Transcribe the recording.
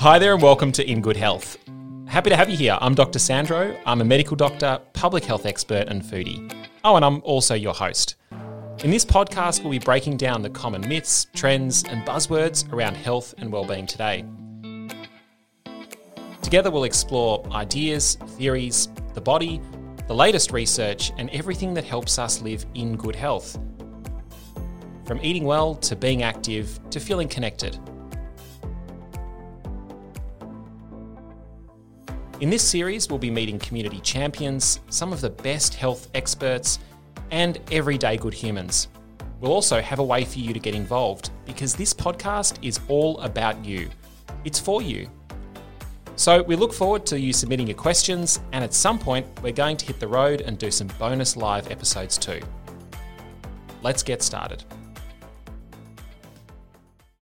Hi there, and welcome to In Good Health. Happy to have you here. I'm Dr. Sandro. I'm a medical doctor, public health expert, and foodie. Oh, and I'm also your host. In this podcast, we'll be breaking down the common myths, trends, and buzzwords around health and well-being today. Together, we'll explore ideas, theories, the body, the latest research, and everything that helps us live in good health. From eating well to being active to feeling connected. In this series, we'll be meeting community champions, some of the best health experts, and everyday good humans. We'll also have a way for you to get involved because this podcast is all about you. It's for you. So we look forward to you submitting your questions, and at some point, we're going to hit the road and do some bonus live episodes too. Let's get started.